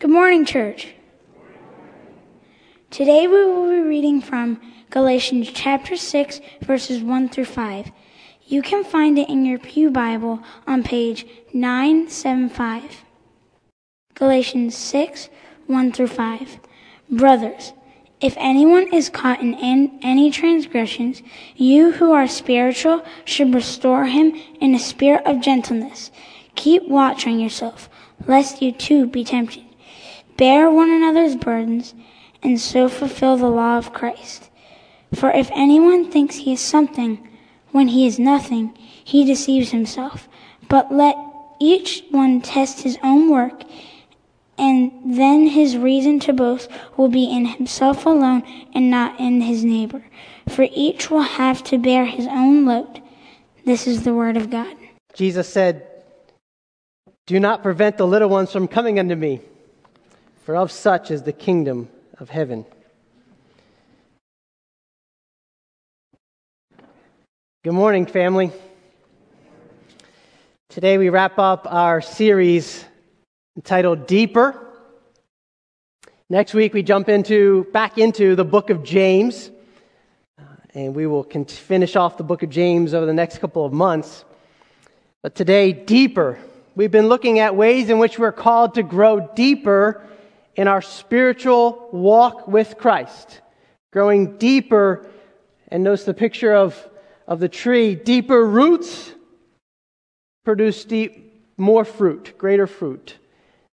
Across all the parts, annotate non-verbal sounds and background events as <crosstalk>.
Good morning, church. Today we will be reading from Galatians chapter 6, verses 1 through 5. You can find it in your Pew Bible on page 975. Galatians 6, 1 through 5. Brothers, if anyone is caught in any transgressions, you who are spiritual should restore him in a spirit of gentleness. Keep watch on yourself, lest you too be tempted. Bear one another's burdens, and so fulfill the law of Christ. For if anyone thinks he is something when he is nothing, he deceives himself. But let each one test his own work, and then his reason to boast will be in himself alone and not in his neighbor. For each will have to bear his own load. This is the word of God. Jesus said, Do not prevent the little ones from coming unto me for of such is the kingdom of heaven. Good morning, family. Today we wrap up our series entitled Deeper. Next week we jump into back into the book of James, uh, and we will finish off the book of James over the next couple of months. But today, deeper. We've been looking at ways in which we're called to grow deeper in our spiritual walk with Christ, growing deeper. And notice the picture of, of the tree deeper roots produce deep, more fruit, greater fruit.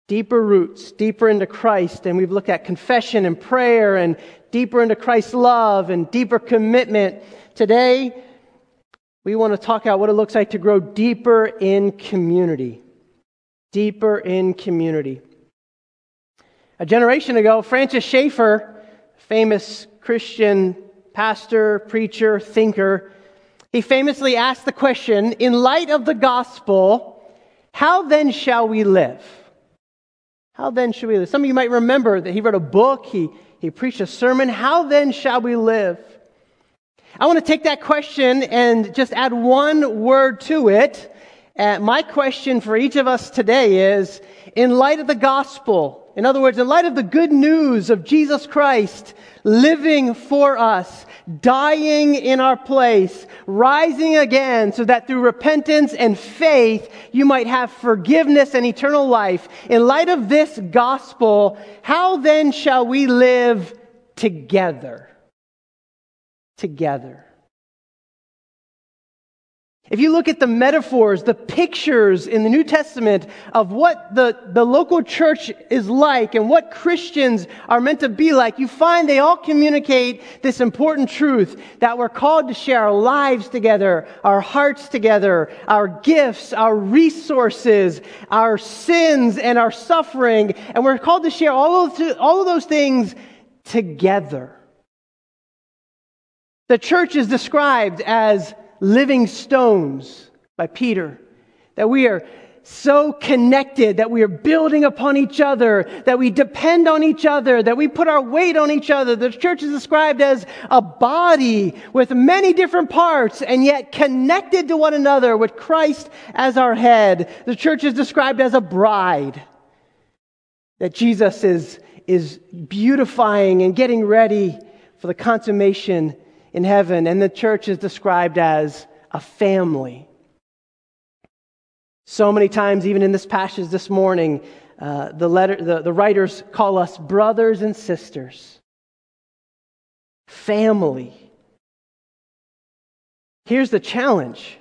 Deeper roots, deeper into Christ. And we've looked at confession and prayer and deeper into Christ's love and deeper commitment. Today, we want to talk about what it looks like to grow deeper in community. Deeper in community. A generation ago, Francis Schaeffer, famous Christian pastor, preacher, thinker, he famously asked the question in light of the gospel, how then shall we live? How then shall we live? Some of you might remember that he wrote a book, he, he preached a sermon. How then shall we live? I want to take that question and just add one word to it. Uh, my question for each of us today is in light of the gospel, in other words, in light of the good news of Jesus Christ living for us, dying in our place, rising again so that through repentance and faith you might have forgiveness and eternal life. In light of this gospel, how then shall we live together? Together. If you look at the metaphors, the pictures in the New Testament of what the, the local church is like and what Christians are meant to be like, you find they all communicate this important truth that we're called to share our lives together, our hearts together, our gifts, our resources, our sins, and our suffering. And we're called to share all of, all of those things together. The church is described as living stones by Peter. That we are so connected, that we are building upon each other, that we depend on each other, that we put our weight on each other. The church is described as a body with many different parts and yet connected to one another with Christ as our head. The church is described as a bride. That Jesus is, is beautifying and getting ready for the consummation in heaven, and the church is described as a family. So many times, even in this passage this morning, uh, the, letter, the, the writers call us brothers and sisters. Family. Here's the challenge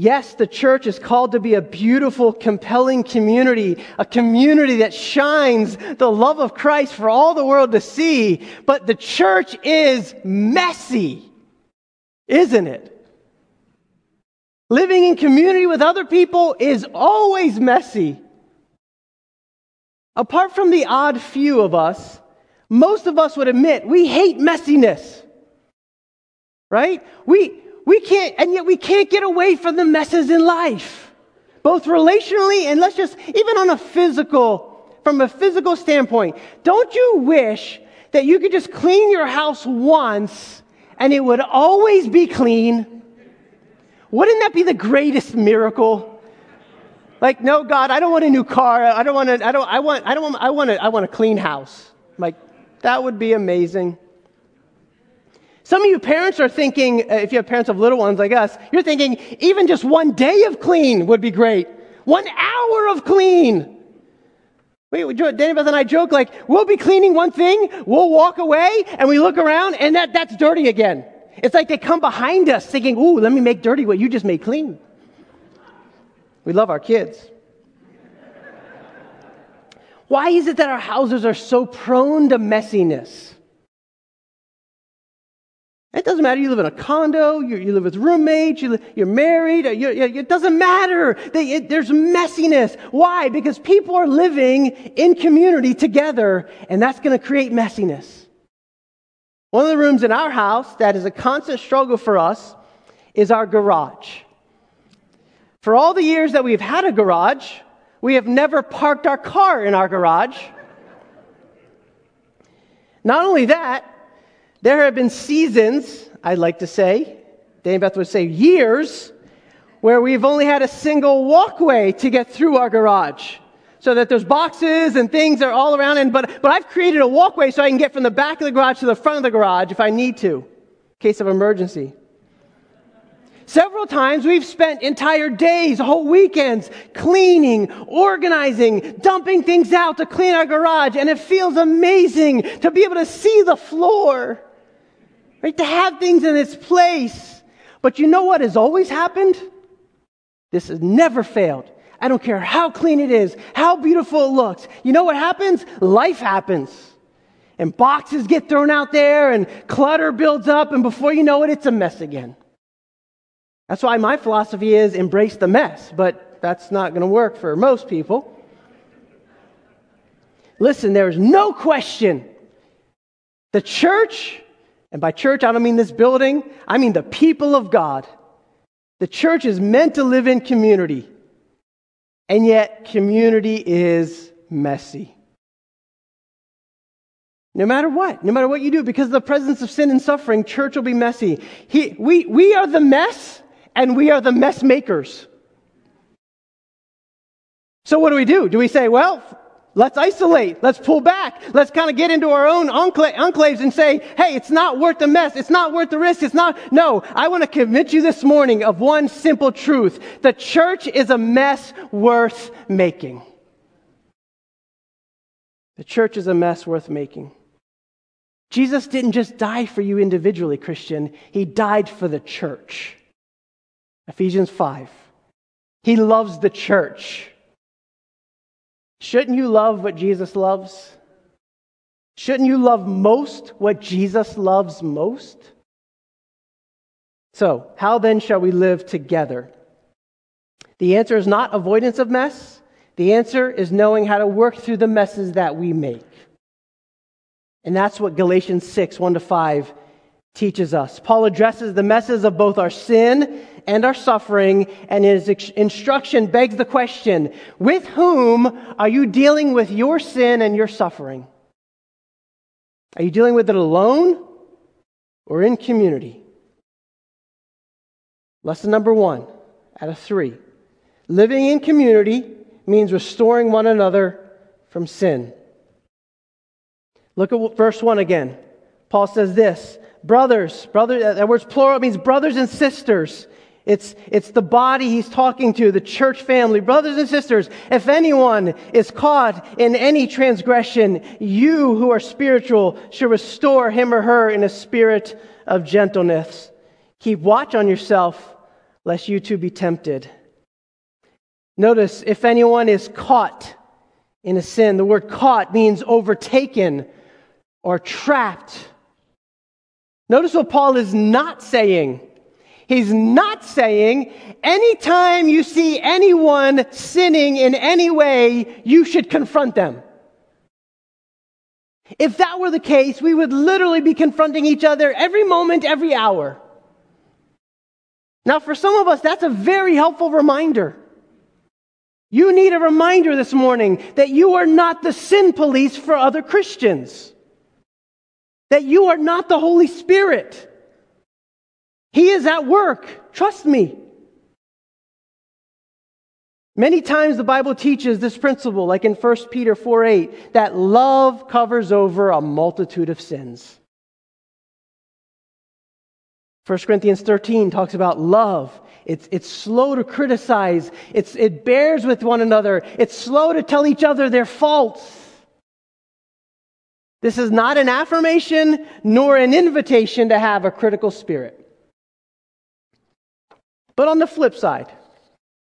Yes, the church is called to be a beautiful, compelling community, a community that shines the love of Christ for all the world to see. But the church is messy, isn't it? Living in community with other people is always messy. Apart from the odd few of us, most of us would admit we hate messiness. Right? We, we can't, and yet we can't get away from the messes in life, both relationally and let's just, even on a physical, from a physical standpoint. Don't you wish that you could just clean your house once and it would always be clean? Wouldn't that be the greatest miracle? Like, no, God, I don't want a new car. I don't want to, I don't, I want, I don't want, I want a, I want a clean house. Like, that would be amazing. Some of you parents are thinking, uh, if you have parents of little ones like us, you're thinking even just one day of clean would be great. One hour of clean. We, Danny Beth and I joke like, we'll be cleaning one thing, we'll walk away, and we look around, and that, that's dirty again. It's like they come behind us thinking, ooh, let me make dirty what you just made clean. We love our kids. Why is it that our houses are so prone to messiness? It doesn't matter. You live in a condo, you, you live with roommates, you, are married, uh, you, it doesn't matter. They, it, there's messiness. Why? Because people are living in community together, and that's going to create messiness. One of the rooms in our house that is a constant struggle for us is our garage. For all the years that we've had a garage, we have never parked our car in our garage. Not only that, there have been seasons, I'd like to say, Dane Beth would say years, where we've only had a single walkway to get through our garage. So that there's boxes and things are all around, and, but, but I've created a walkway so I can get from the back of the garage to the front of the garage if I need to, case of emergency. Several times we've spent entire days, whole weekends cleaning, organizing, dumping things out to clean our garage, and it feels amazing to be able to see the floor. Right? To have things in its place. But you know what has always happened? This has never failed. I don't care how clean it is, how beautiful it looks. You know what happens? Life happens. And boxes get thrown out there and clutter builds up, and before you know it, it's a mess again. That's why my philosophy is embrace the mess, but that's not going to work for most people. Listen, there is no question the church and by church, I don't mean this building, I mean the people of God. The church is meant to live in community. And yet, community is messy. No matter what, no matter what you do, because of the presence of sin and suffering, church will be messy. He, we, we are the mess, and we are the mess makers. So, what do we do? Do we say, well, Let's isolate. Let's pull back. Let's kind of get into our own encla- enclaves and say, hey, it's not worth the mess. It's not worth the risk. It's not. No, I want to convince you this morning of one simple truth. The church is a mess worth making. The church is a mess worth making. Jesus didn't just die for you individually, Christian. He died for the church. Ephesians 5. He loves the church. Shouldn't you love what Jesus loves? Shouldn't you love most what Jesus loves most? So, how then shall we live together? The answer is not avoidance of mess. The answer is knowing how to work through the messes that we make. And that's what Galatians 6, 1 to 5 teaches us. Paul addresses the messes of both our sin and our suffering, and his instruction begs the question with whom are you dealing with your sin and your suffering? Are you dealing with it alone or in community? Lesson number one out of three. Living in community means restoring one another from sin. Look at verse 1 again. Paul says this brothers, brother, that word's plural means brothers and sisters. It's, it's the body he's talking to, the church family. Brothers and sisters, if anyone is caught in any transgression, you who are spiritual should restore him or her in a spirit of gentleness. Keep watch on yourself, lest you too be tempted. Notice, if anyone is caught in a sin, the word caught means overtaken or trapped. Notice what Paul is not saying. He's not saying anytime you see anyone sinning in any way, you should confront them. If that were the case, we would literally be confronting each other every moment, every hour. Now, for some of us, that's a very helpful reminder. You need a reminder this morning that you are not the sin police for other Christians, that you are not the Holy Spirit. He is at work. Trust me. Many times the Bible teaches this principle, like in 1 Peter 4 8, that love covers over a multitude of sins. 1 Corinthians 13 talks about love. It's, it's slow to criticize. It's, it bears with one another. It's slow to tell each other their faults. This is not an affirmation nor an invitation to have a critical spirit. But on the flip side,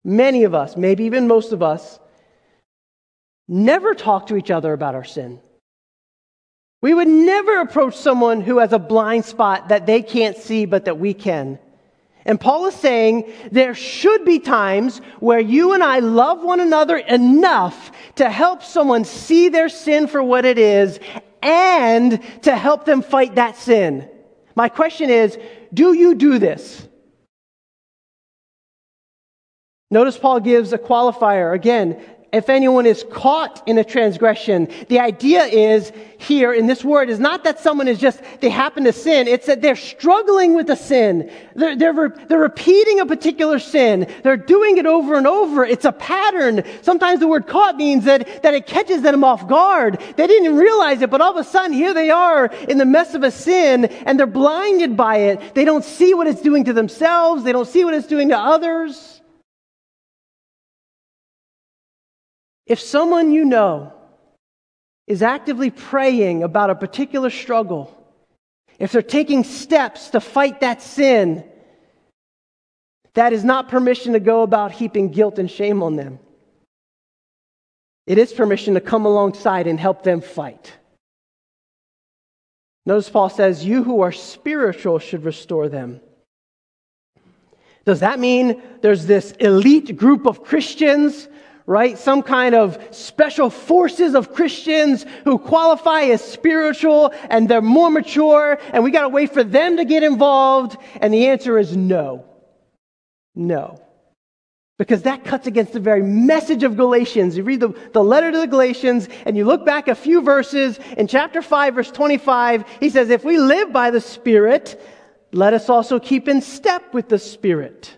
Many of us, maybe even most of us, never talk to each other about our sin. We would never approach someone who has a blind spot that they can't see but that we can. And Paul is saying there should be times where you and I love one another enough to help someone see their sin for what it is and to help them fight that sin. My question is, do you do this? Notice Paul gives a qualifier. Again, if anyone is caught in a transgression, the idea is here in this word is not that someone is just, they happen to sin. It's that they're struggling with a sin. They're, they're, they're repeating a particular sin. They're doing it over and over. It's a pattern. Sometimes the word caught means that, that it catches them off guard. They didn't realize it, but all of a sudden here they are in the mess of a sin and they're blinded by it. They don't see what it's doing to themselves. They don't see what it's doing to others. If someone you know is actively praying about a particular struggle, if they're taking steps to fight that sin, that is not permission to go about heaping guilt and shame on them. It is permission to come alongside and help them fight. Notice Paul says, You who are spiritual should restore them. Does that mean there's this elite group of Christians right? Some kind of special forces of Christians who qualify as spiritual and they're more mature and we got to wait for them to get involved. And the answer is no. No. Because that cuts against the very message of Galatians. You read the, the letter to the Galatians and you look back a few verses in chapter 5, verse 25. He says, If we live by the Spirit, let us also keep in step with the Spirit.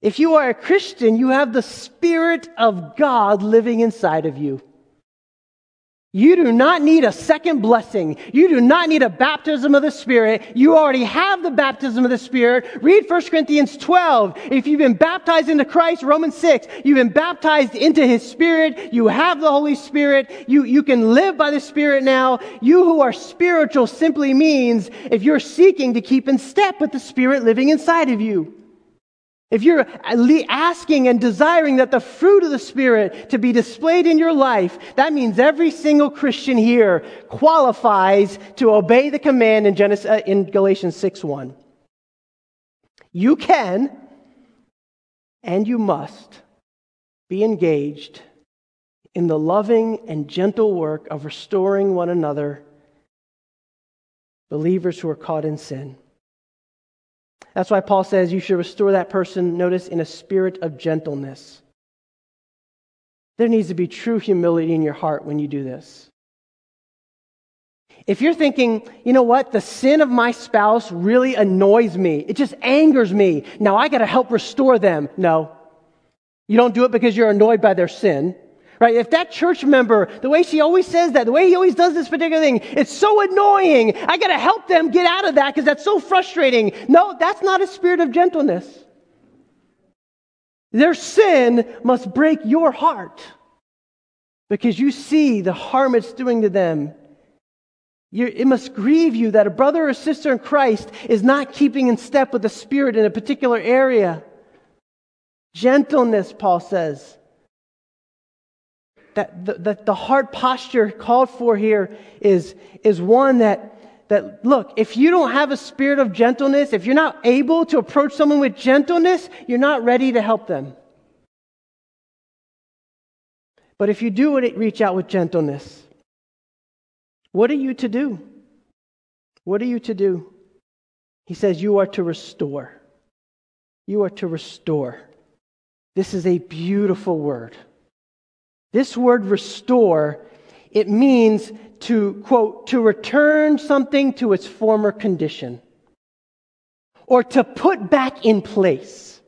If you are a Christian, you have the Spirit of God living inside of you. You do not need a second blessing. You do not need a baptism of the Spirit. You already have the baptism of the Spirit. Read 1 Corinthians 12. If you've been baptized into Christ, Romans 6, you've been baptized into His Spirit. You have the Holy Spirit. You, you can live by the Spirit now. You who are spiritual simply means if you're seeking to keep in step with the Spirit living inside of you. If you're asking and desiring that the fruit of the Spirit to be displayed in your life, that means every single Christian here qualifies to obey the command in, Genesis, uh, in Galatians 6 1. You can and you must be engaged in the loving and gentle work of restoring one another, believers who are caught in sin. That's why Paul says you should restore that person, notice, in a spirit of gentleness. There needs to be true humility in your heart when you do this. If you're thinking, you know what, the sin of my spouse really annoys me, it just angers me, now I got to help restore them. No. You don't do it because you're annoyed by their sin. Right? If that church member, the way she always says that, the way he always does this particular thing, it's so annoying. I got to help them get out of that because that's so frustrating. No, that's not a spirit of gentleness. Their sin must break your heart because you see the harm it's doing to them. You're, it must grieve you that a brother or sister in Christ is not keeping in step with the Spirit in a particular area. Gentleness, Paul says that the, the, the heart posture called for here is, is one that, that, look, if you don't have a spirit of gentleness, if you're not able to approach someone with gentleness, you're not ready to help them. But if you do reach out with gentleness, what are you to do? What are you to do? He says, You are to restore. You are to restore. This is a beautiful word. This word restore, it means to, quote, to return something to its former condition or to put back in place.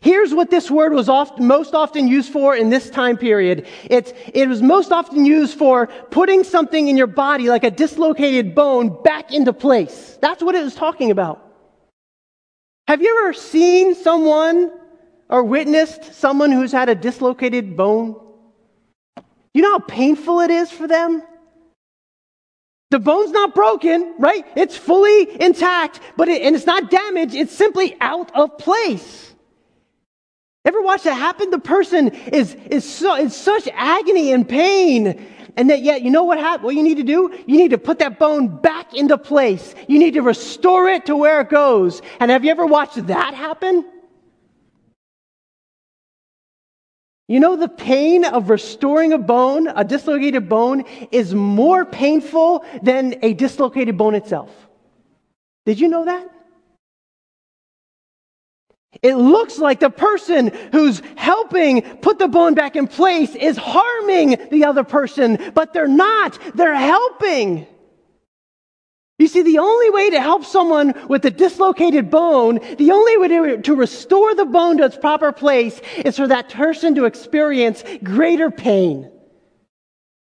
Here's what this word was oft, most often used for in this time period. It's, it was most often used for putting something in your body, like a dislocated bone, back into place. That's what it was talking about. Have you ever seen someone or witnessed someone who's had a dislocated bone? You know how painful it is for them? The bone's not broken, right? It's fully intact, but it, and it's not damaged. It's simply out of place. Ever watch that happen? The person is, is so, in such agony and pain. And that yet, you know what hap- what you need to do? You need to put that bone back into place. You need to restore it to where it goes. And have you ever watched that happen? You know, the pain of restoring a bone, a dislocated bone, is more painful than a dislocated bone itself. Did you know that? It looks like the person who's helping put the bone back in place is harming the other person, but they're not. They're helping. You see, the only way to help someone with a dislocated bone, the only way to, to restore the bone to its proper place is for that person to experience greater pain.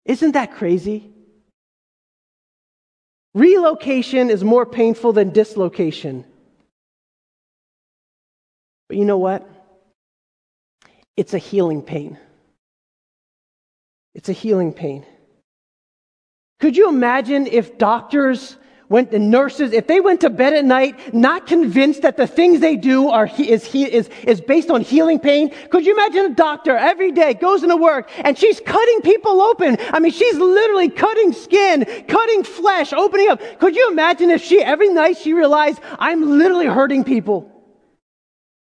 Isn't that crazy? Relocation is more painful than dislocation. But you know what? It's a healing pain. It's a healing pain. Could you imagine if doctors went and nurses, if they went to bed at night not convinced that the things they do are is, is, is based on healing pain? Could you imagine a doctor every day goes into work and she's cutting people open? I mean, she's literally cutting skin, cutting flesh, opening up. Could you imagine if she every night she realized I'm literally hurting people?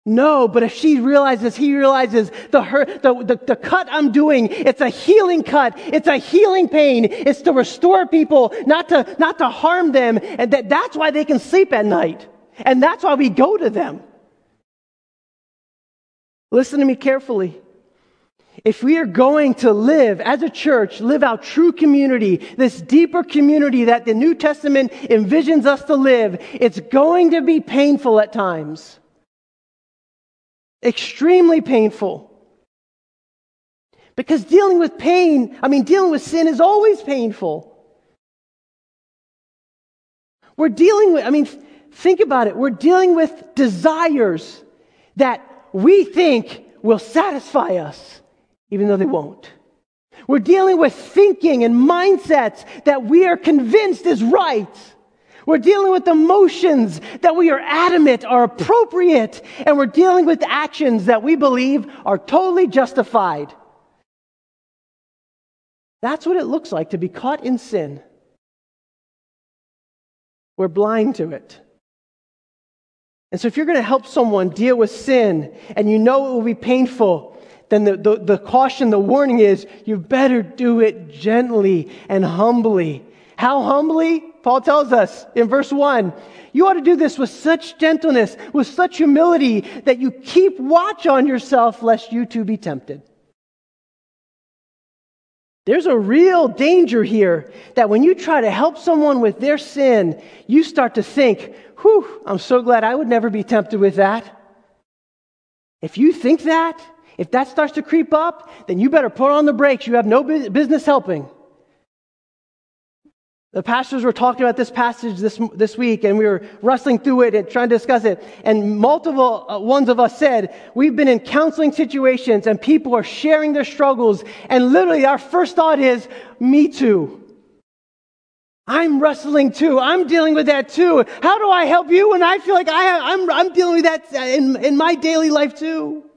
No, but if she realizes, he realizes the, hurt, the, the, the, cut I'm doing, it's a healing cut. It's a healing pain. It's to restore people, not to, not to harm them. And that, that's why they can sleep at night. And that's why we go to them. Listen to me carefully. If we are going to live as a church, live out true community, this deeper community that the New Testament envisions us to live, it's going to be painful at times. Extremely painful. Because dealing with pain, I mean, dealing with sin is always painful. We're dealing with, I mean, think about it. We're dealing with desires that we think will satisfy us, even though they won't. We're dealing with thinking and mindsets that we are convinced is right, we're dealing with emotions that we are adamant are appropriate, and we're dealing with actions that we believe are totally justified. That's what it looks like to be caught in sin. We're blind to it. And so, if you're going to help someone deal with sin and you know it will be painful, then the, the, the, caution, the warning is you better do it gently and humbly. How humbly? Paul tells us in verse 1 you ought to do this with such gentleness, with such humility, that you keep watch on yourself lest you too be tempted. There's a real danger here that when you try to help someone with their sin, you start to think, whew, I'm so glad I would never be tempted with that. If you think that, if that starts to creep up, then you better put on the brakes. You have no business helping. The pastors were talking about this passage this, this week, and we were wrestling through it and trying to discuss it. And multiple uh, ones of us said, We've been in counseling situations, and people are sharing their struggles. And literally, our first thought is, Me too. I'm wrestling too. I'm dealing with that too. How do I help you when I feel like I, I'm, I'm dealing with that in, in my daily life too?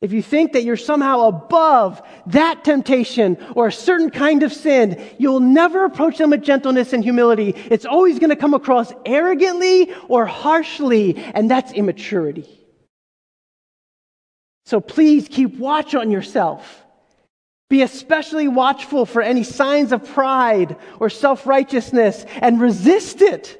If you think that you're somehow above that temptation or a certain kind of sin, you'll never approach them with gentleness and humility. It's always going to come across arrogantly or harshly, and that's immaturity. So please keep watch on yourself. Be especially watchful for any signs of pride or self righteousness and resist it.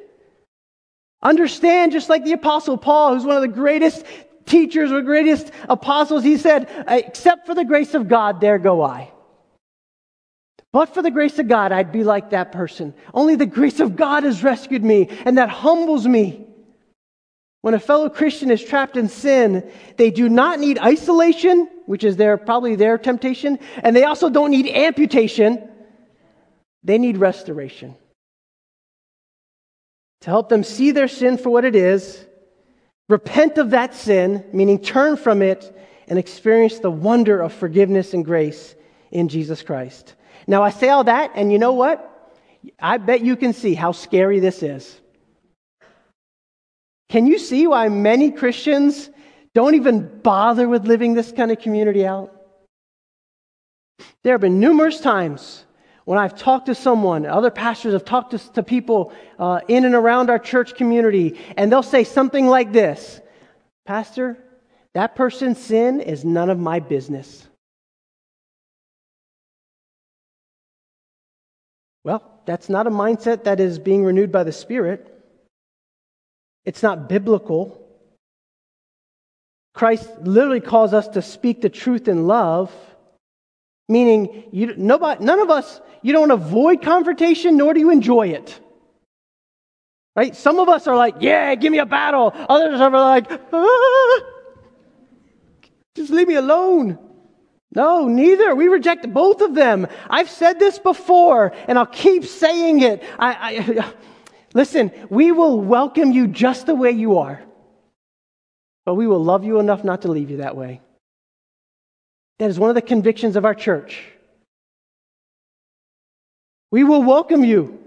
Understand, just like the Apostle Paul, who's one of the greatest teachers or greatest apostles, he said, except for the grace of God, there go I. But for the grace of God, I'd be like that person. Only the grace of God has rescued me, and that humbles me. When a fellow Christian is trapped in sin, they do not need isolation, which is their, probably their temptation, and they also don't need amputation. They need restoration. To help them see their sin for what it is, repent of that sin, meaning turn from it, and experience the wonder of forgiveness and grace in Jesus Christ. Now, I say all that, and you know what? I bet you can see how scary this is. Can you see why many Christians don't even bother with living this kind of community out? There have been numerous times when I've talked to someone, other pastors have talked to, to people uh, in and around our church community, and they'll say something like this Pastor, that person's sin is none of my business. Well, that's not a mindset that is being renewed by the Spirit. It's not biblical. Christ literally calls us to speak the truth in love, meaning you, nobody, none of us, you don't avoid confrontation, nor do you enjoy it. Right? Some of us are like, yeah, give me a battle. Others are like, ah, just leave me alone. No, neither. We reject both of them. I've said this before, and I'll keep saying it. I, I, <laughs> listen, we will welcome you just the way you are, but we will love you enough not to leave you that way. That is one of the convictions of our church. We will welcome you.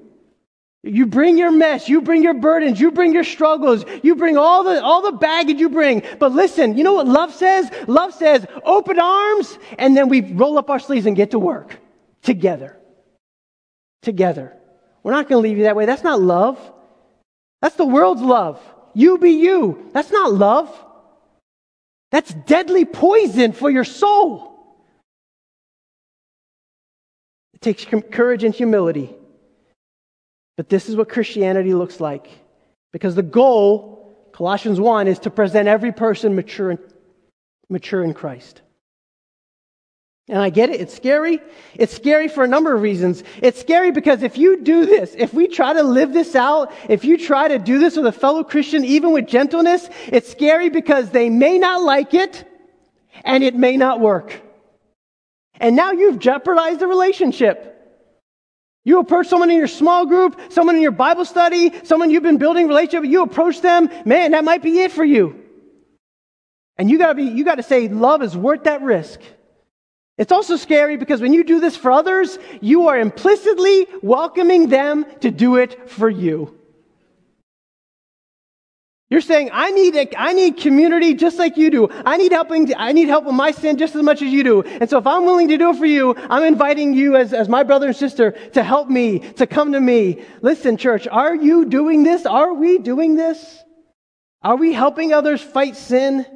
You bring your mess, you bring your burdens, you bring your struggles, you bring all the, all the baggage you bring. But listen, you know what love says? Love says open arms, and then we roll up our sleeves and get to work together. Together. We're not going to leave you that way. That's not love. That's the world's love. You be you. That's not love. That's deadly poison for your soul. It takes courage and humility but this is what Christianity looks like. Because the goal, Colossians 1, is to present every person mature in, mature in Christ. And I get it, it's scary. It's scary for a number of reasons. It's scary because if you do this, if we try to live this out, if you try to do this with a fellow Christian, even with gentleness, it's scary because they may not like it and it may not work. And now you've jeopardized the relationship. You approach someone in your small group, someone in your Bible study, someone you've been building relationship with, you approach them, man, that might be it for you. And you gotta be, you gotta say, love is worth that risk. It's also scary because when you do this for others, you are implicitly welcoming them to do it for you. You're saying, I need, a, I need community just like you do. I need helping, I need help with my sin just as much as you do. And so if I'm willing to do it for you, I'm inviting you as, as my brother and sister to help me, to come to me. Listen, church, are you doing this? Are we doing this? Are we helping others fight sin?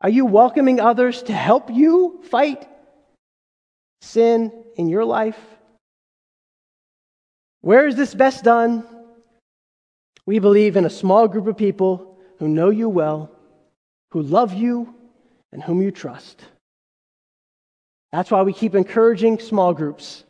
Are you welcoming others to help you fight sin in your life? Where is this best done? We believe in a small group of people who know you well, who love you, and whom you trust. That's why we keep encouraging small groups.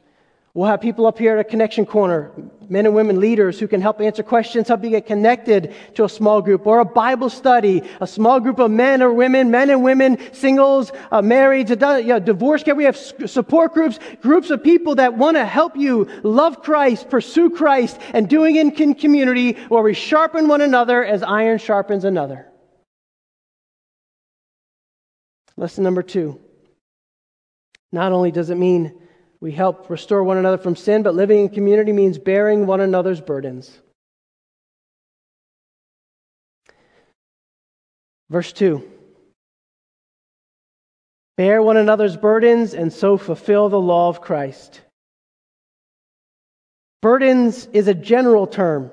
We'll have people up here at a connection corner, men and women leaders who can help answer questions, help you get connected to a small group or a Bible study, a small group of men or women, men and women, singles, uh, married, you know, divorce care. We have support groups, groups of people that want to help you love Christ, pursue Christ, and doing it in community where we sharpen one another as iron sharpens another. Lesson number two. Not only does it mean we help restore one another from sin, but living in community means bearing one another's burdens. Verse 2 Bear one another's burdens and so fulfill the law of Christ. Burdens is a general term,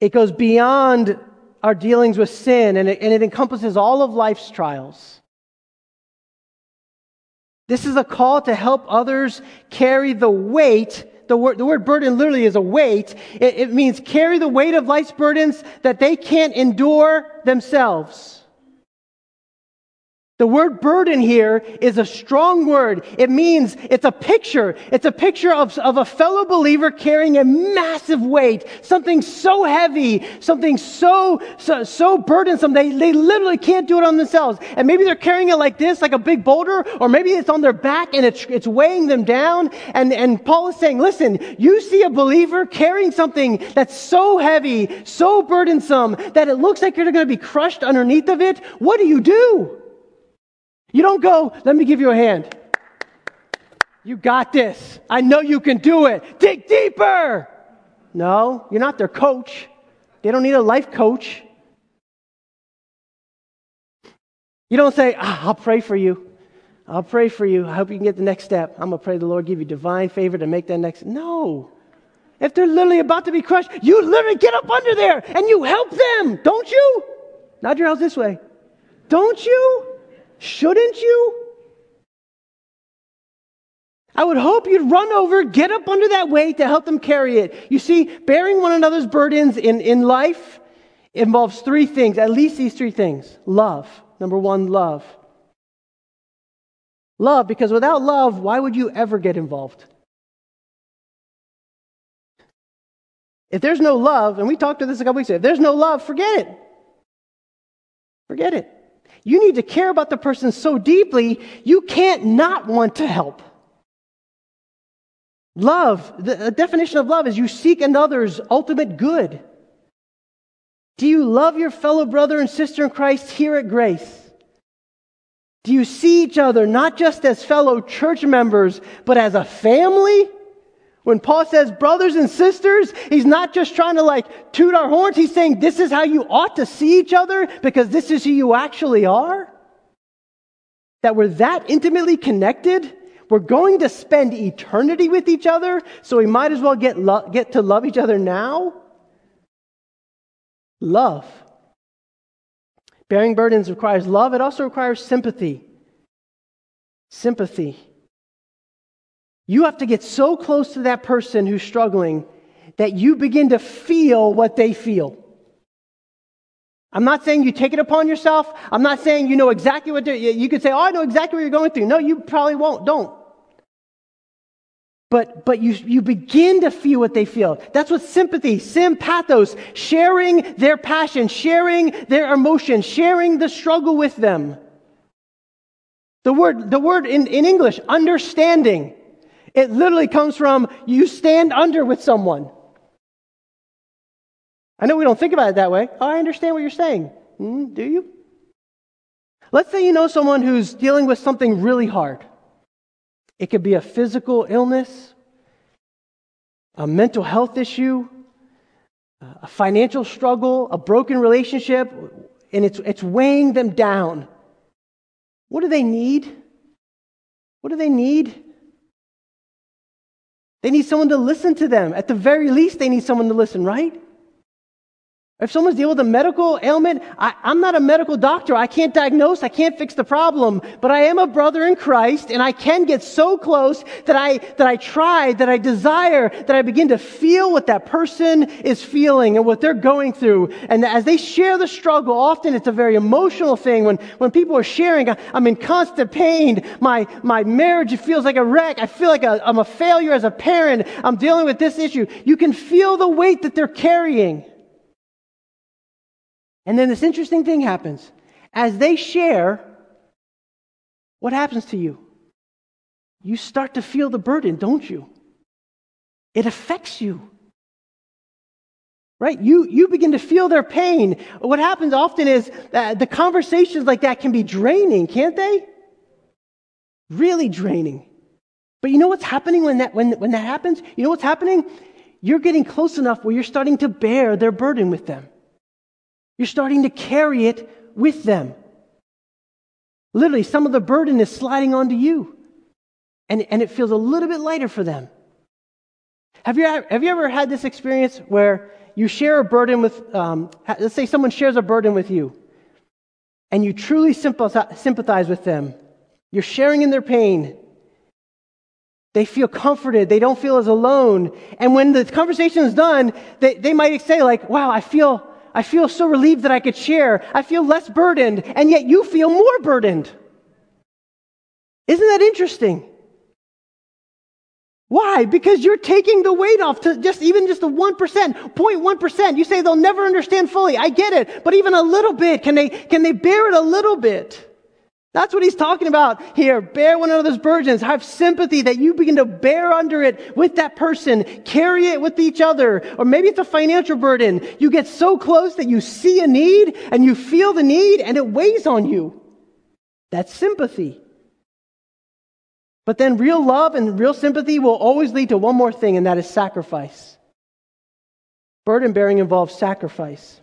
it goes beyond our dealings with sin and it, and it encompasses all of life's trials. This is a call to help others carry the weight. The word, the word burden literally is a weight. It, it means carry the weight of life's burdens that they can't endure themselves. The word burden here is a strong word. It means it's a picture. It's a picture of, of a fellow believer carrying a massive weight, something so heavy, something so, so, so burdensome, they, they literally can't do it on themselves. And maybe they're carrying it like this, like a big boulder, or maybe it's on their back and it's, it's weighing them down. And, and Paul is saying, listen, you see a believer carrying something that's so heavy, so burdensome, that it looks like you're going to be crushed underneath of it. What do you do? You don't go, let me give you a hand. You got this. I know you can do it. Dig deeper. No, you're not their coach. They don't need a life coach. You don't say, ah, I'll pray for you. I'll pray for you. I hope you can get the next step. I'm going to pray the Lord give you divine favor to make that next. No. If they're literally about to be crushed, you literally get up under there and you help them. Don't you? Nod your house this way. Don't you? Shouldn't you? I would hope you'd run over, get up under that weight to help them carry it. You see, bearing one another's burdens in, in life involves three things, at least these three things. Love. Number one, love. Love, because without love, why would you ever get involved? If there's no love, and we talked to this a couple weeks ago, if there's no love, forget it. Forget it. You need to care about the person so deeply, you can't not want to help. Love, the definition of love is you seek another's ultimate good. Do you love your fellow brother and sister in Christ here at Grace? Do you see each other not just as fellow church members, but as a family? When Paul says brothers and sisters, he's not just trying to like toot our horns. He's saying this is how you ought to see each other because this is who you actually are. That we're that intimately connected. We're going to spend eternity with each other, so we might as well get, lo- get to love each other now. Love. Bearing burdens requires love, it also requires sympathy. Sympathy. You have to get so close to that person who's struggling that you begin to feel what they feel. I'm not saying you take it upon yourself. I'm not saying you know exactly what you could say, "Oh, I know exactly what you're going through." No, you probably won't. Don't. But but you you begin to feel what they feel. That's what sympathy, sympathos, sharing their passion, sharing their emotion, sharing the struggle with them. The word the word in, in English, understanding. It literally comes from you stand under with someone. I know we don't think about it that way. Oh, I understand what you're saying. Mm, do you? Let's say you know someone who's dealing with something really hard. It could be a physical illness, a mental health issue, a financial struggle, a broken relationship, and it's, it's weighing them down. What do they need? What do they need? They need someone to listen to them. At the very least, they need someone to listen, right? If someone's dealing with a medical ailment, I, am not a medical doctor. I can't diagnose. I can't fix the problem. But I am a brother in Christ, and I can get so close that I, that I try, that I desire, that I begin to feel what that person is feeling and what they're going through. And as they share the struggle, often it's a very emotional thing. When, when people are sharing, I'm in constant pain. My, my marriage feels like a wreck. I feel like i I'm a failure as a parent. I'm dealing with this issue. You can feel the weight that they're carrying. And then this interesting thing happens. As they share, what happens to you? You start to feel the burden, don't you? It affects you. Right? You, you begin to feel their pain. What happens often is that the conversations like that can be draining, can't they? Really draining. But you know what's happening when that, when, when that happens? You know what's happening? You're getting close enough where you're starting to bear their burden with them. You're starting to carry it with them. Literally, some of the burden is sliding onto you, and, and it feels a little bit lighter for them. Have you, have you ever had this experience where you share a burden with, um, let's say someone shares a burden with you, and you truly sympathize with them? You're sharing in their pain. They feel comforted. They don't feel as alone. And when the conversation is done, they, they might say, like, wow, I feel, I feel so relieved that I could share. I feel less burdened, and yet you feel more burdened. Isn't that interesting? Why? Because you're taking the weight off to just even just the 1%, 0.1%. You say they'll never understand fully. I get it. But even a little bit, can they, can they bear it a little bit? That's what he's talking about here. Bear one another's burdens. Have sympathy that you begin to bear under it with that person. Carry it with each other. Or maybe it's a financial burden. You get so close that you see a need and you feel the need and it weighs on you. That's sympathy. But then real love and real sympathy will always lead to one more thing, and that is sacrifice. Burden bearing involves sacrifice.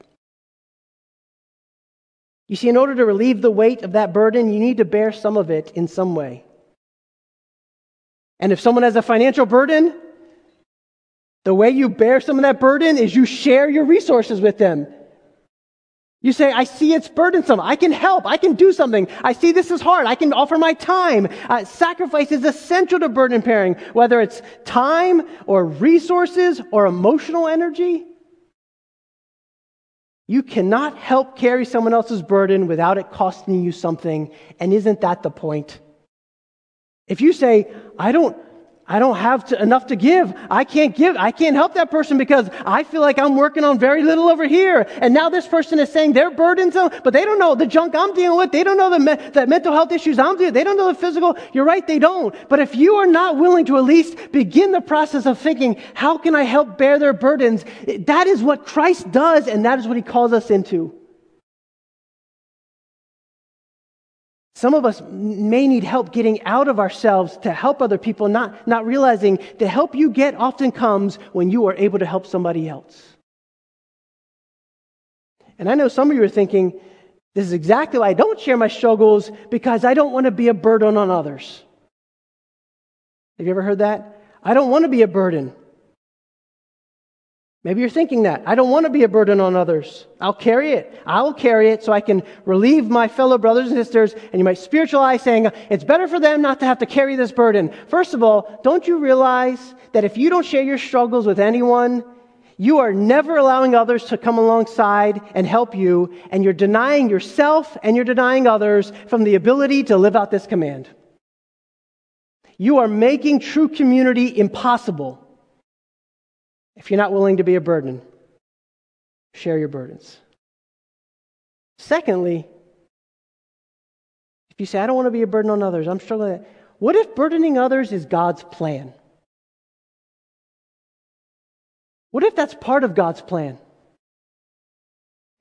You see, in order to relieve the weight of that burden, you need to bear some of it in some way. And if someone has a financial burden, the way you bear some of that burden is you share your resources with them. You say, I see it's burdensome. I can help. I can do something. I see this is hard. I can offer my time. Uh, sacrifice is essential to burden bearing, whether it's time or resources or emotional energy. You cannot help carry someone else's burden without it costing you something. And isn't that the point? If you say, I don't, I don't have to, enough to give. I can't give. I can't help that person because I feel like I'm working on very little over here. And now this person is saying they're burdensome, but they don't know the junk I'm dealing with. They don't know the, me- the mental health issues I'm dealing with. They don't know the physical. You're right, they don't. But if you are not willing to at least begin the process of thinking, how can I help bear their burdens? That is what Christ does, and that is what he calls us into. Some of us may need help getting out of ourselves to help other people, not, not realizing the help you get often comes when you are able to help somebody else. And I know some of you are thinking, this is exactly why I don't share my struggles because I don't want to be a burden on others. Have you ever heard that? I don't want to be a burden. Maybe you're thinking that. I don't want to be a burden on others. I'll carry it. I'll carry it so I can relieve my fellow brothers and sisters. And you might spiritualize saying, it's better for them not to have to carry this burden. First of all, don't you realize that if you don't share your struggles with anyone, you are never allowing others to come alongside and help you, and you're denying yourself and you're denying others from the ability to live out this command. You are making true community impossible if you're not willing to be a burden, share your burdens. Secondly, if you say, I don't want to be a burden on others, I'm struggling What if burdening others is God's plan? What if that's part of God's plan?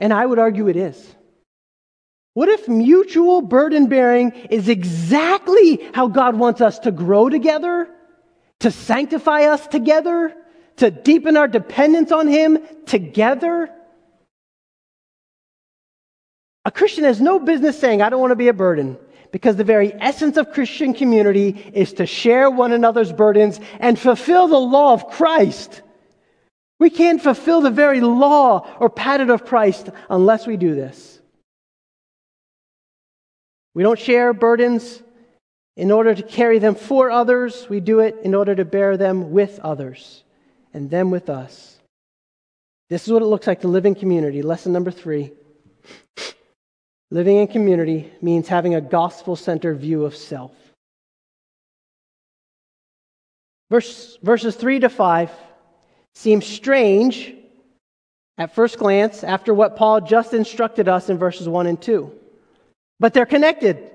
And I would argue it is. What if mutual burden bearing is exactly how God wants us to grow together, to sanctify us together, to deepen our dependence on Him together? A Christian has no business saying, I don't want to be a burden, because the very essence of Christian community is to share one another's burdens and fulfill the law of Christ. We can't fulfill the very law or pattern of Christ unless we do this. We don't share burdens in order to carry them for others, we do it in order to bear them with others and them with us. This is what it looks like to live in community. Lesson number three. Living in community means having a gospel centered view of self. Verse, verses 3 to 5 seem strange at first glance after what Paul just instructed us in verses 1 and 2. But they're connected.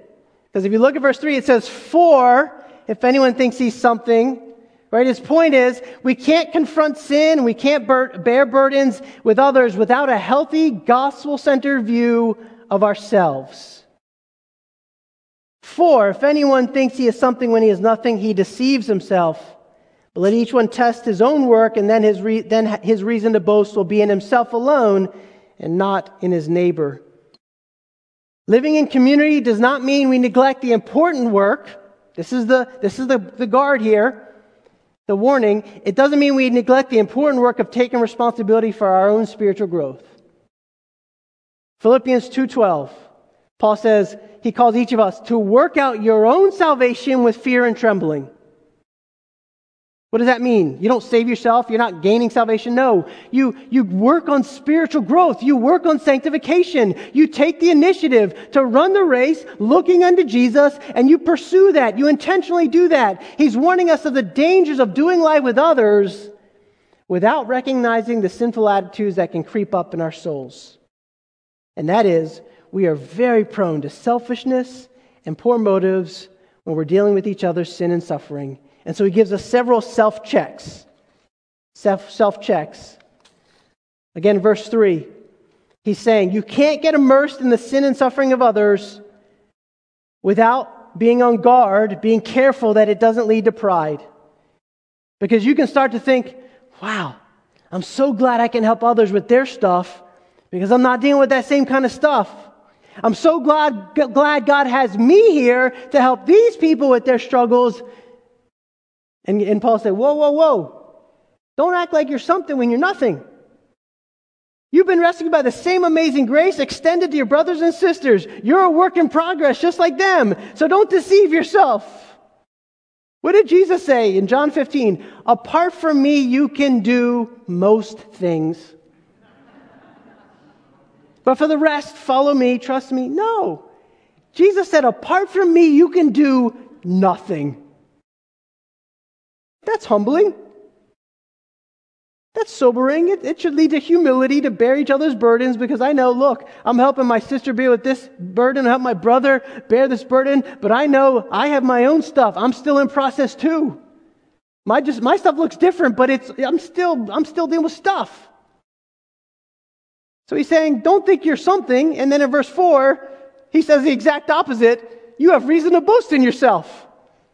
Because if you look at verse 3, it says, For if anyone thinks he's something, Right? His point is, we can't confront sin, we can't bear burdens with others without a healthy, gospel centered view of ourselves. For, if anyone thinks he is something when he is nothing, he deceives himself. But let each one test his own work, and then his, re- then his reason to boast will be in himself alone and not in his neighbor. Living in community does not mean we neglect the important work. This is the, this is the, the guard here the warning, it doesn't mean we neglect the important work of taking responsibility for our own spiritual growth. Philippians 2:12. Paul says he calls each of us to work out your own salvation with fear and trembling. What does that mean? You don't save yourself. You're not gaining salvation. No. You, you work on spiritual growth. You work on sanctification. You take the initiative to run the race looking unto Jesus and you pursue that. You intentionally do that. He's warning us of the dangers of doing life with others without recognizing the sinful attitudes that can creep up in our souls. And that is, we are very prone to selfishness and poor motives when we're dealing with each other's sin and suffering and so he gives us several self checks. Self checks. Again, verse 3, he's saying, You can't get immersed in the sin and suffering of others without being on guard, being careful that it doesn't lead to pride. Because you can start to think, Wow, I'm so glad I can help others with their stuff because I'm not dealing with that same kind of stuff. I'm so glad, glad God has me here to help these people with their struggles and, and Paul said, Whoa, whoa, whoa. Don't act like you're something when you're nothing. You've been rescued by the same amazing grace extended to your brothers and sisters. You're a work in progress just like them. So don't deceive yourself. What did Jesus say in John 15? Apart from me, you can do most things. But for the rest, follow me, trust me. No. Jesus said, apart from me, you can do nothing. That's humbling. That's sobering. It, it, should lead to humility to bear each other's burdens because I know, look, I'm helping my sister bear with this burden, I help my brother bear this burden, but I know I have my own stuff. I'm still in process too. My just my stuff looks different, but it's I'm still I'm still dealing with stuff. So he's saying, don't think you're something, and then in verse four, he says the exact opposite. You have reason to boast in yourself.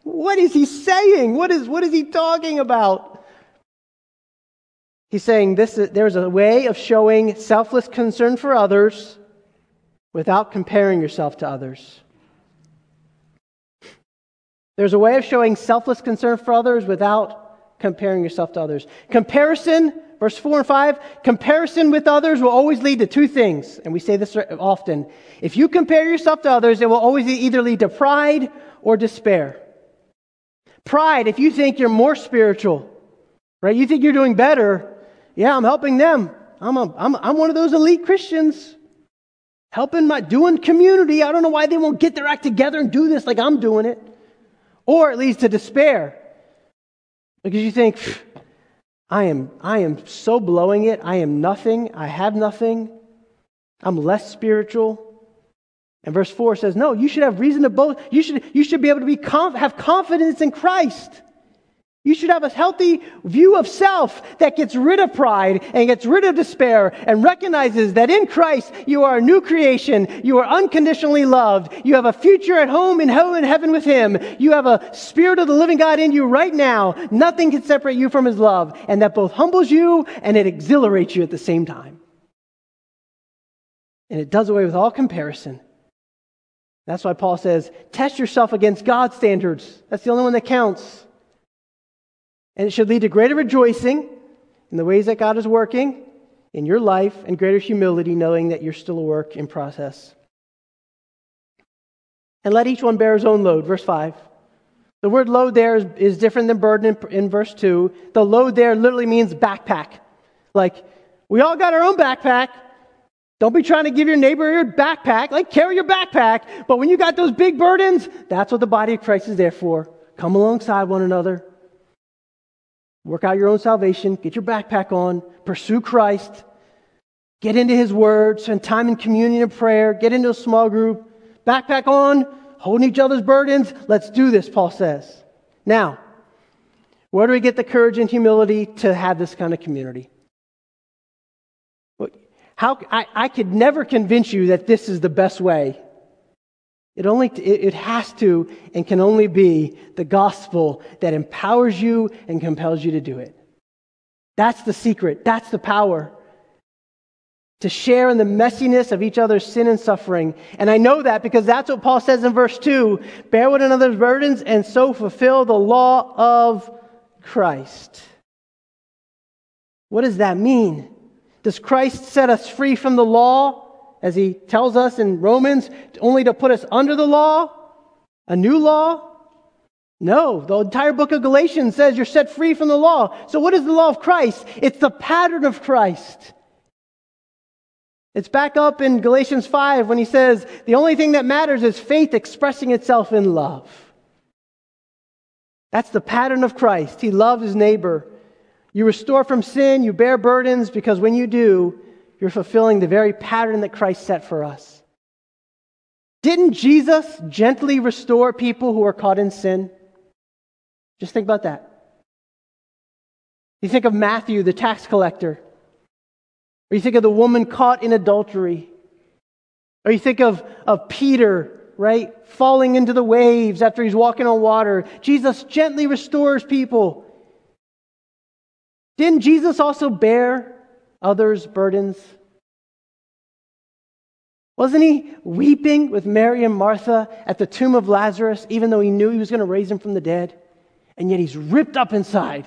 What is he saying? What is, what is he talking about? He's saying this, there's a way of showing selfless concern for others without comparing yourself to others. There's a way of showing selfless concern for others without comparing yourself to others. Comparison, verse 4 and 5, comparison with others will always lead to two things, and we say this often. If you compare yourself to others, it will always either lead to pride or despair. Pride, if you think you're more spiritual, right? You think you're doing better. Yeah, I'm helping them. I'm, a, I'm, I'm one of those elite Christians. Helping my, doing community. I don't know why they won't get their act together and do this like I'm doing it. Or it leads to despair. Because you think, I am, I am so blowing it. I am nothing. I have nothing. I'm less spiritual. And verse 4 says, No, you should have reason to boast. You should, you should be able to be conf- have confidence in Christ. You should have a healthy view of self that gets rid of pride and gets rid of despair and recognizes that in Christ you are a new creation. You are unconditionally loved. You have a future at home in hell and heaven with Him. You have a spirit of the living God in you right now. Nothing can separate you from His love. And that both humbles you and it exhilarates you at the same time. And it does away with all comparison that's why Paul says, test yourself against God's standards. That's the only one that counts. And it should lead to greater rejoicing in the ways that God is working in your life and greater humility knowing that you're still a work in process. And let each one bear his own load. Verse 5. The word load there is, is different than burden in, in verse 2. The load there literally means backpack. Like, we all got our own backpack, don't be trying to give your neighbor your backpack. Like, carry your backpack. But when you got those big burdens, that's what the body of Christ is there for. Come alongside one another. Work out your own salvation. Get your backpack on. Pursue Christ. Get into His Word. Spend time in communion and prayer. Get into a small group. Backpack on. Holding each other's burdens. Let's do this, Paul says. Now, where do we get the courage and humility to have this kind of community? How, I, I could never convince you that this is the best way. It only, it, has to and can only be the gospel that empowers you and compels you to do it. That's the secret. That's the power. To share in the messiness of each other's sin and suffering. And I know that because that's what Paul says in verse 2 bear one another's burdens and so fulfill the law of Christ. What does that mean? Does Christ set us free from the law, as he tells us in Romans, only to put us under the law? A new law? No, the entire book of Galatians says you're set free from the law. So, what is the law of Christ? It's the pattern of Christ. It's back up in Galatians 5 when he says the only thing that matters is faith expressing itself in love. That's the pattern of Christ. He loved his neighbor. You restore from sin, you bear burdens, because when you do, you're fulfilling the very pattern that Christ set for us. Didn't Jesus gently restore people who are caught in sin? Just think about that. You think of Matthew, the tax collector. Or you think of the woman caught in adultery. Or you think of, of Peter, right, falling into the waves after he's walking on water. Jesus gently restores people. Didn't Jesus also bear others' burdens? Wasn't he weeping with Mary and Martha at the tomb of Lazarus, even though he knew he was going to raise him from the dead? And yet he's ripped up inside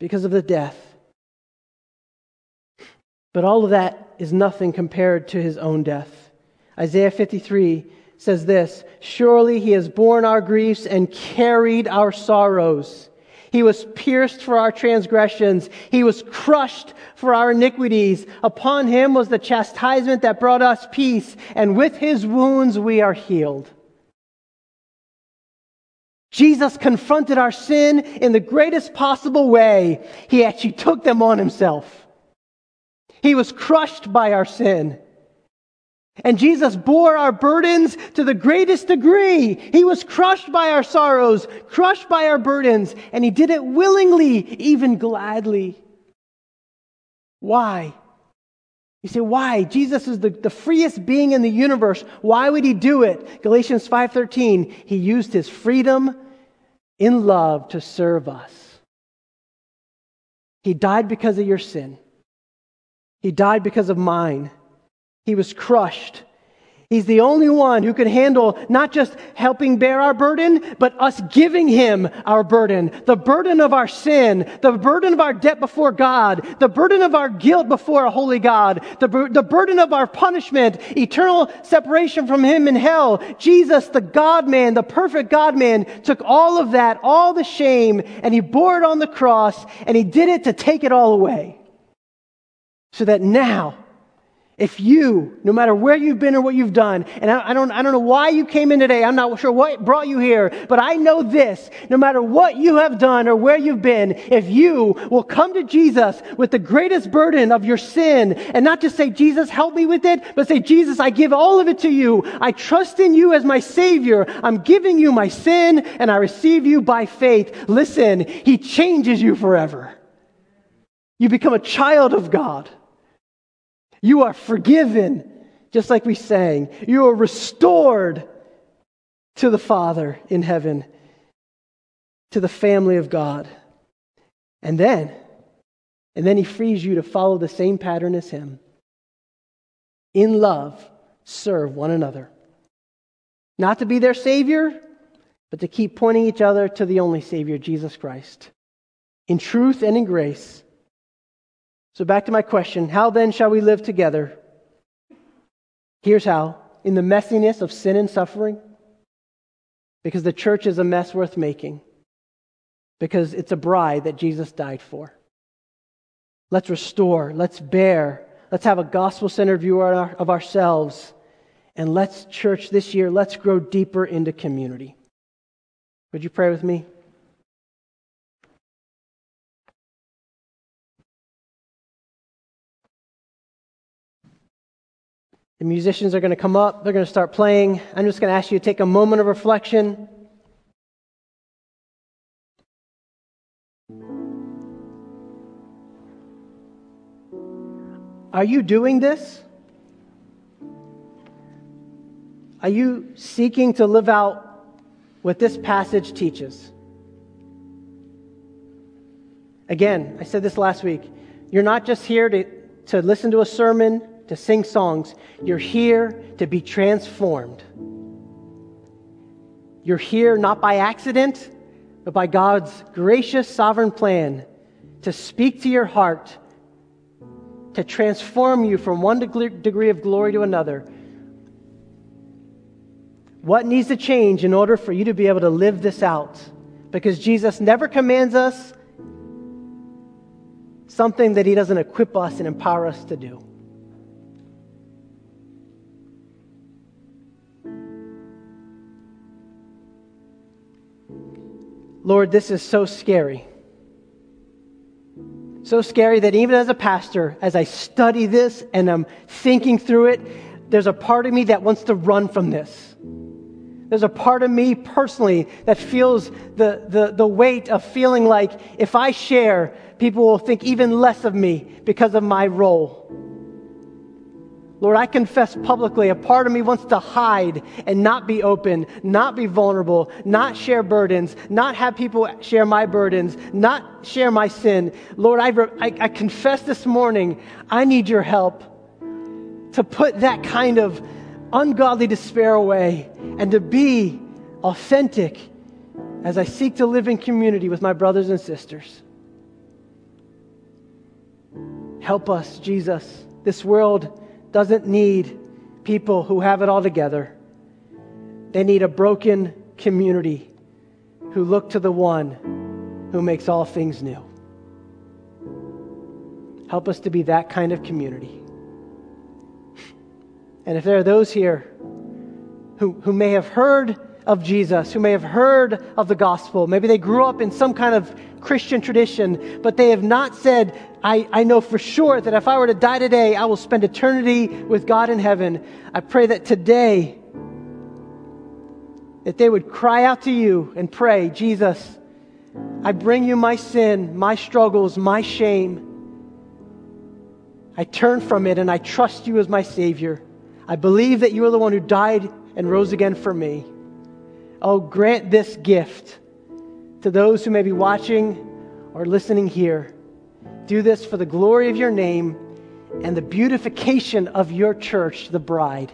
because of the death. But all of that is nothing compared to his own death. Isaiah 53 says this Surely he has borne our griefs and carried our sorrows. He was pierced for our transgressions. He was crushed for our iniquities. Upon him was the chastisement that brought us peace, and with his wounds we are healed. Jesus confronted our sin in the greatest possible way. He actually took them on himself. He was crushed by our sin. And Jesus bore our burdens to the greatest degree. He was crushed by our sorrows, crushed by our burdens, and he did it willingly, even gladly. Why? You say, why? Jesus is the, the freest being in the universe. Why would he do it? Galatians 5.13, he used his freedom in love to serve us. He died because of your sin. He died because of mine. He was crushed. He's the only one who can handle not just helping bear our burden, but us giving him our burden. The burden of our sin, the burden of our debt before God, the burden of our guilt before a holy God, the, bur- the burden of our punishment, eternal separation from him in hell. Jesus, the God man, the perfect God man, took all of that, all the shame, and he bore it on the cross, and he did it to take it all away. So that now, if you, no matter where you've been or what you've done, and I, I, don't, I don't know why you came in today, I'm not sure what brought you here, but I know this, no matter what you have done or where you've been, if you will come to Jesus with the greatest burden of your sin, and not just say, Jesus, help me with it, but say, Jesus, I give all of it to you. I trust in you as my Savior. I'm giving you my sin, and I receive you by faith. Listen, He changes you forever. You become a child of God. You are forgiven, just like we sang. You are restored to the Father in heaven, to the family of God. And then, and then He frees you to follow the same pattern as Him. In love, serve one another. Not to be their Savior, but to keep pointing each other to the only Savior, Jesus Christ. In truth and in grace so, back to my question how then shall we live together? Here's how in the messiness of sin and suffering, because the church is a mess worth making, because it's a bride that Jesus died for. Let's restore, let's bear, let's have a gospel centered view of ourselves, and let's, church, this year, let's grow deeper into community. Would you pray with me? The musicians are going to come up, they're going to start playing. I'm just going to ask you to take a moment of reflection. Are you doing this? Are you seeking to live out what this passage teaches? Again, I said this last week. You're not just here to, to listen to a sermon to sing songs. You're here to be transformed. You're here not by accident, but by God's gracious sovereign plan to speak to your heart, to transform you from one degree of glory to another. What needs to change in order for you to be able to live this out? Because Jesus never commands us something that he doesn't equip us and empower us to do. Lord, this is so scary. So scary that even as a pastor, as I study this and I'm thinking through it, there's a part of me that wants to run from this. There's a part of me personally that feels the, the, the weight of feeling like if I share, people will think even less of me because of my role. Lord, I confess publicly, a part of me wants to hide and not be open, not be vulnerable, not share burdens, not have people share my burdens, not share my sin. Lord, I, I, I confess this morning, I need your help to put that kind of ungodly despair away and to be authentic as I seek to live in community with my brothers and sisters. Help us, Jesus. This world doesn't need people who have it all together. They need a broken community who look to the one who makes all things new. Help us to be that kind of community. And if there are those here who, who may have heard of Jesus, who may have heard of the gospel, maybe they grew up in some kind of Christian tradition, but they have not said, I, I know for sure that if I were to die today, I will spend eternity with God in heaven. I pray that today, that they would cry out to you and pray, Jesus, I bring you my sin, my struggles, my shame. I turn from it and I trust you as my Savior. I believe that you are the one who died and rose again for me. Oh, grant this gift to those who may be watching or listening here. Do this for the glory of your name and the beautification of your church, the bride.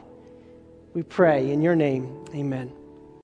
We pray in your name. Amen.